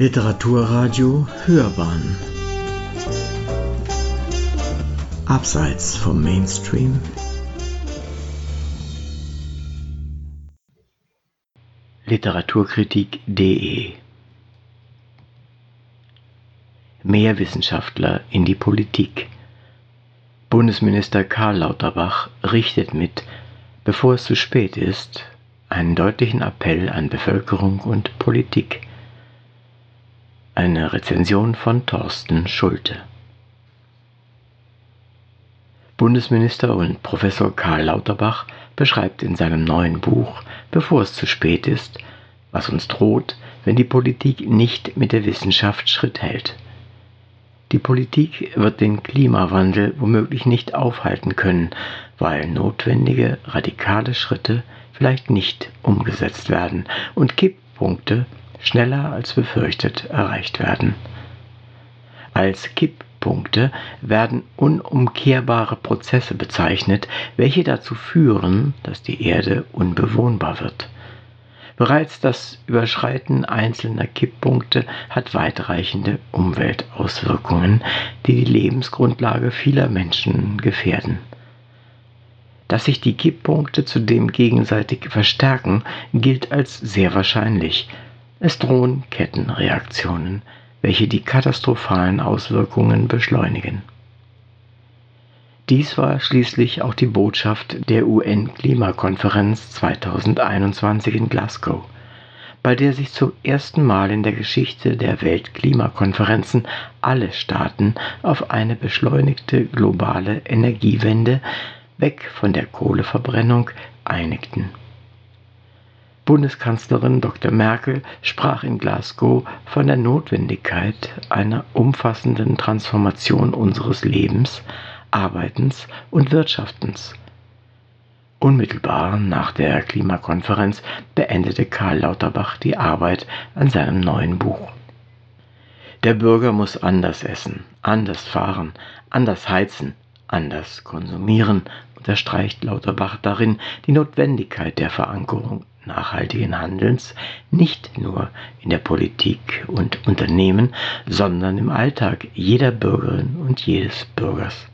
Literaturradio Hörbahn Abseits vom Mainstream Literaturkritik.de Mehr Wissenschaftler in die Politik. Bundesminister Karl Lauterbach richtet mit, bevor es zu spät ist, einen deutlichen Appell an Bevölkerung und Politik. Eine Rezension von Thorsten Schulte. Bundesminister und Professor Karl Lauterbach beschreibt in seinem neuen Buch, bevor es zu spät ist, was uns droht, wenn die Politik nicht mit der Wissenschaft Schritt hält. Die Politik wird den Klimawandel womöglich nicht aufhalten können, weil notwendige radikale Schritte vielleicht nicht umgesetzt werden und Kipppunkte schneller als befürchtet erreicht werden. Als Kipppunkte werden unumkehrbare Prozesse bezeichnet, welche dazu führen, dass die Erde unbewohnbar wird. Bereits das Überschreiten einzelner Kipppunkte hat weitreichende Umweltauswirkungen, die die Lebensgrundlage vieler Menschen gefährden. Dass sich die Kipppunkte zudem gegenseitig verstärken, gilt als sehr wahrscheinlich, es drohen Kettenreaktionen, welche die katastrophalen Auswirkungen beschleunigen. Dies war schließlich auch die Botschaft der UN-Klimakonferenz 2021 in Glasgow, bei der sich zum ersten Mal in der Geschichte der Weltklimakonferenzen alle Staaten auf eine beschleunigte globale Energiewende weg von der Kohleverbrennung einigten. Bundeskanzlerin Dr. Merkel sprach in Glasgow von der Notwendigkeit einer umfassenden Transformation unseres Lebens, Arbeitens und Wirtschaftens. Unmittelbar nach der Klimakonferenz beendete Karl Lauterbach die Arbeit an seinem neuen Buch. Der Bürger muss anders essen, anders fahren, anders heizen, anders konsumieren, unterstreicht Lauterbach darin die Notwendigkeit der Verankerung nachhaltigen Handelns nicht nur in der Politik und Unternehmen, sondern im Alltag jeder Bürgerin und jedes Bürgers.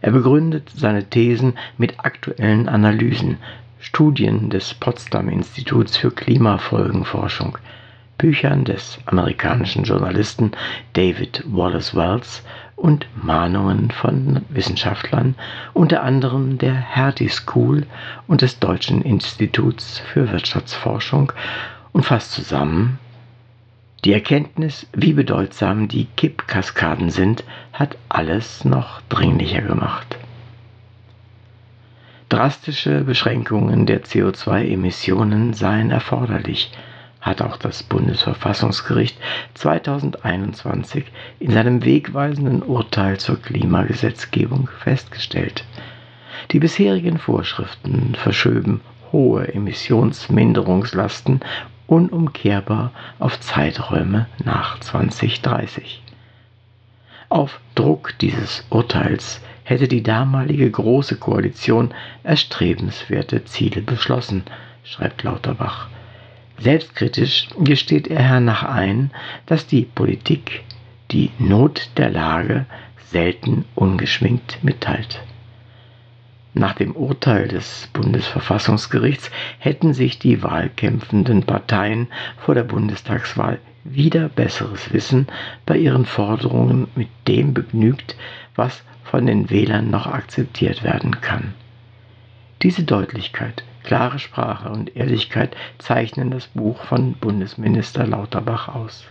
Er begründet seine Thesen mit aktuellen Analysen, Studien des Potsdam Instituts für Klimafolgenforschung, Büchern des amerikanischen Journalisten David Wallace Wells und Mahnungen von Wissenschaftlern, unter anderem der Hertie School und des Deutschen Instituts für Wirtschaftsforschung und fasst zusammen, die Erkenntnis, wie bedeutsam die Kippkaskaden sind, hat alles noch dringlicher gemacht. Drastische Beschränkungen der CO2-Emissionen seien erforderlich, hat auch das Bundesverfassungsgericht 2021 in seinem wegweisenden Urteil zur Klimagesetzgebung festgestellt. Die bisherigen Vorschriften verschöben hohe Emissionsminderungslasten unumkehrbar auf Zeiträume nach 2030. Auf Druck dieses Urteils hätte die damalige Große Koalition erstrebenswerte Ziele beschlossen, schreibt Lauterbach. Selbstkritisch gesteht er hernach ein, dass die Politik die Not der Lage selten ungeschminkt mitteilt. Nach dem Urteil des Bundesverfassungsgerichts hätten sich die wahlkämpfenden Parteien vor der Bundestagswahl wieder besseres Wissen bei ihren Forderungen mit dem begnügt, was von den Wählern noch akzeptiert werden kann. Diese Deutlichkeit Klare Sprache und Ehrlichkeit zeichnen das Buch von Bundesminister Lauterbach aus.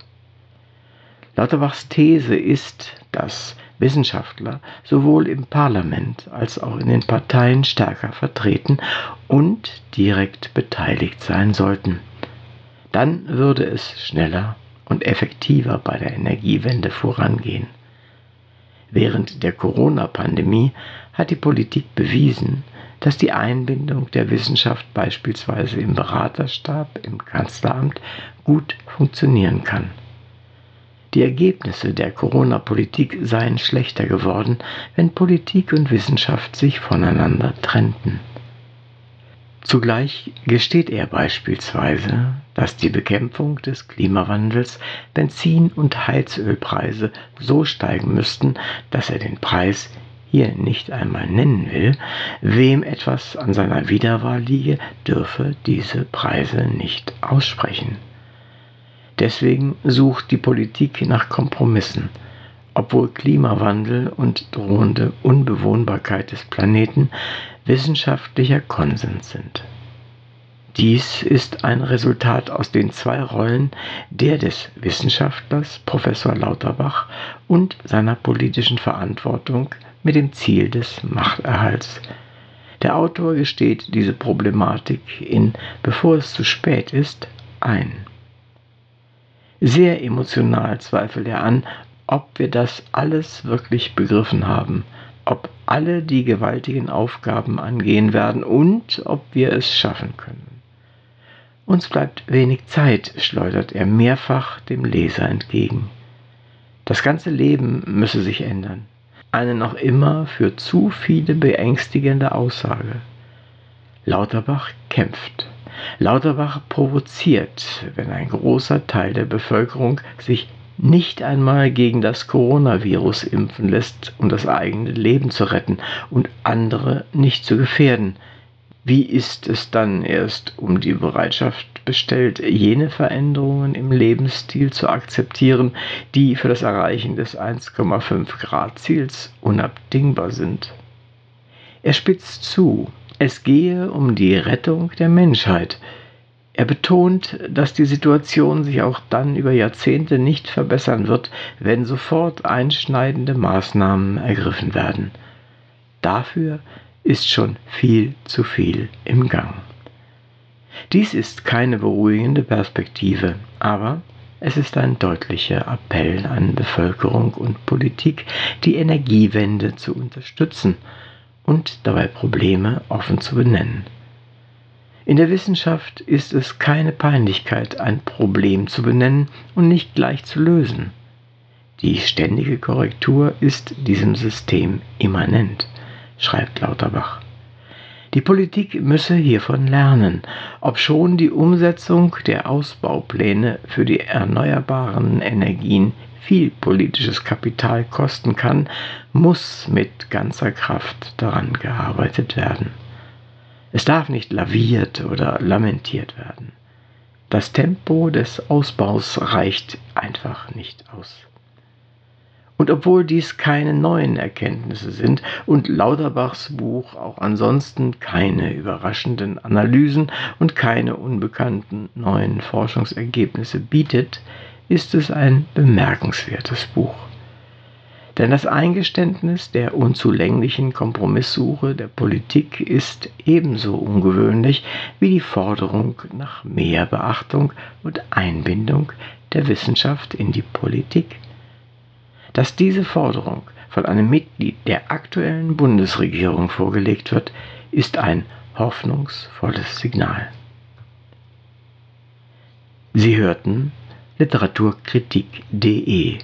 Lauterbachs These ist, dass Wissenschaftler sowohl im Parlament als auch in den Parteien stärker vertreten und direkt beteiligt sein sollten. Dann würde es schneller und effektiver bei der Energiewende vorangehen. Während der Corona-Pandemie hat die Politik bewiesen, dass die Einbindung der Wissenschaft beispielsweise im Beraterstab, im Kanzleramt gut funktionieren kann. Die Ergebnisse der Corona-Politik seien schlechter geworden, wenn Politik und Wissenschaft sich voneinander trennten. Zugleich gesteht er beispielsweise, dass die Bekämpfung des Klimawandels Benzin- und Heizölpreise so steigen müssten, dass er den Preis hier nicht einmal nennen will, wem etwas an seiner Wiederwahl liege, dürfe diese Preise nicht aussprechen. Deswegen sucht die Politik nach Kompromissen, obwohl Klimawandel und drohende Unbewohnbarkeit des Planeten wissenschaftlicher Konsens sind. Dies ist ein Resultat aus den zwei Rollen, der des Wissenschaftlers Professor Lauterbach und seiner politischen Verantwortung mit dem Ziel des Machterhalts. Der Autor gesteht diese Problematik in Bevor es zu spät ist ein. Sehr emotional zweifelt er an, ob wir das alles wirklich begriffen haben, ob alle die gewaltigen Aufgaben angehen werden und ob wir es schaffen können. Uns bleibt wenig Zeit, schleudert er mehrfach dem Leser entgegen. Das ganze Leben müsse sich ändern. Eine noch immer für zu viele beängstigende Aussage. Lauterbach kämpft. Lauterbach provoziert, wenn ein großer Teil der Bevölkerung sich nicht einmal gegen das Coronavirus impfen lässt, um das eigene Leben zu retten und andere nicht zu gefährden, wie ist es dann erst um die Bereitschaft bestellt, jene Veränderungen im Lebensstil zu akzeptieren, die für das Erreichen des 1,5 Grad Ziels unabdingbar sind? Er spitzt zu, es gehe um die Rettung der Menschheit. Er betont, dass die Situation sich auch dann über Jahrzehnte nicht verbessern wird, wenn sofort einschneidende Maßnahmen ergriffen werden. Dafür ist schon viel zu viel im Gang. Dies ist keine beruhigende Perspektive, aber es ist ein deutlicher Appell an Bevölkerung und Politik, die Energiewende zu unterstützen und dabei Probleme offen zu benennen. In der Wissenschaft ist es keine Peinlichkeit, ein Problem zu benennen und nicht gleich zu lösen. Die ständige Korrektur ist diesem System immanent schreibt Lauterbach. Die Politik müsse hiervon lernen, obschon die Umsetzung der Ausbaupläne für die erneuerbaren Energien viel politisches Kapital kosten kann, muss mit ganzer Kraft daran gearbeitet werden. Es darf nicht laviert oder lamentiert werden. Das Tempo des Ausbaus reicht einfach nicht aus. Und obwohl dies keine neuen Erkenntnisse sind und Lauterbachs Buch auch ansonsten keine überraschenden Analysen und keine unbekannten neuen Forschungsergebnisse bietet, ist es ein bemerkenswertes Buch. Denn das Eingeständnis der unzulänglichen Kompromisssuche der Politik ist ebenso ungewöhnlich wie die Forderung nach mehr Beachtung und Einbindung der Wissenschaft in die Politik. Dass diese Forderung von einem Mitglied der aktuellen Bundesregierung vorgelegt wird, ist ein hoffnungsvolles Signal. Sie hörten Literaturkritik.de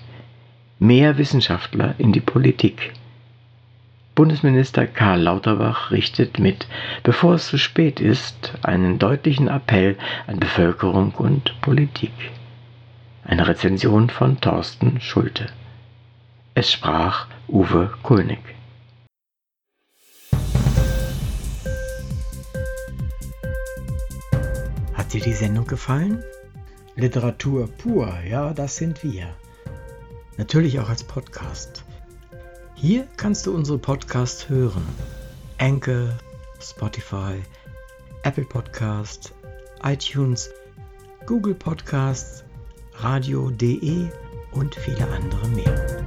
Mehr Wissenschaftler in die Politik. Bundesminister Karl Lauterbach richtet mit, bevor es zu spät ist, einen deutlichen Appell an Bevölkerung und Politik. Eine Rezension von Thorsten Schulte. Es sprach Uwe Kulnig. Hat dir die Sendung gefallen? Literatur pur, ja, das sind wir. Natürlich auch als Podcast. Hier kannst du unsere Podcasts hören. Anchor, Spotify, Apple Podcasts, iTunes, Google Podcasts, Radio.de und viele andere mehr.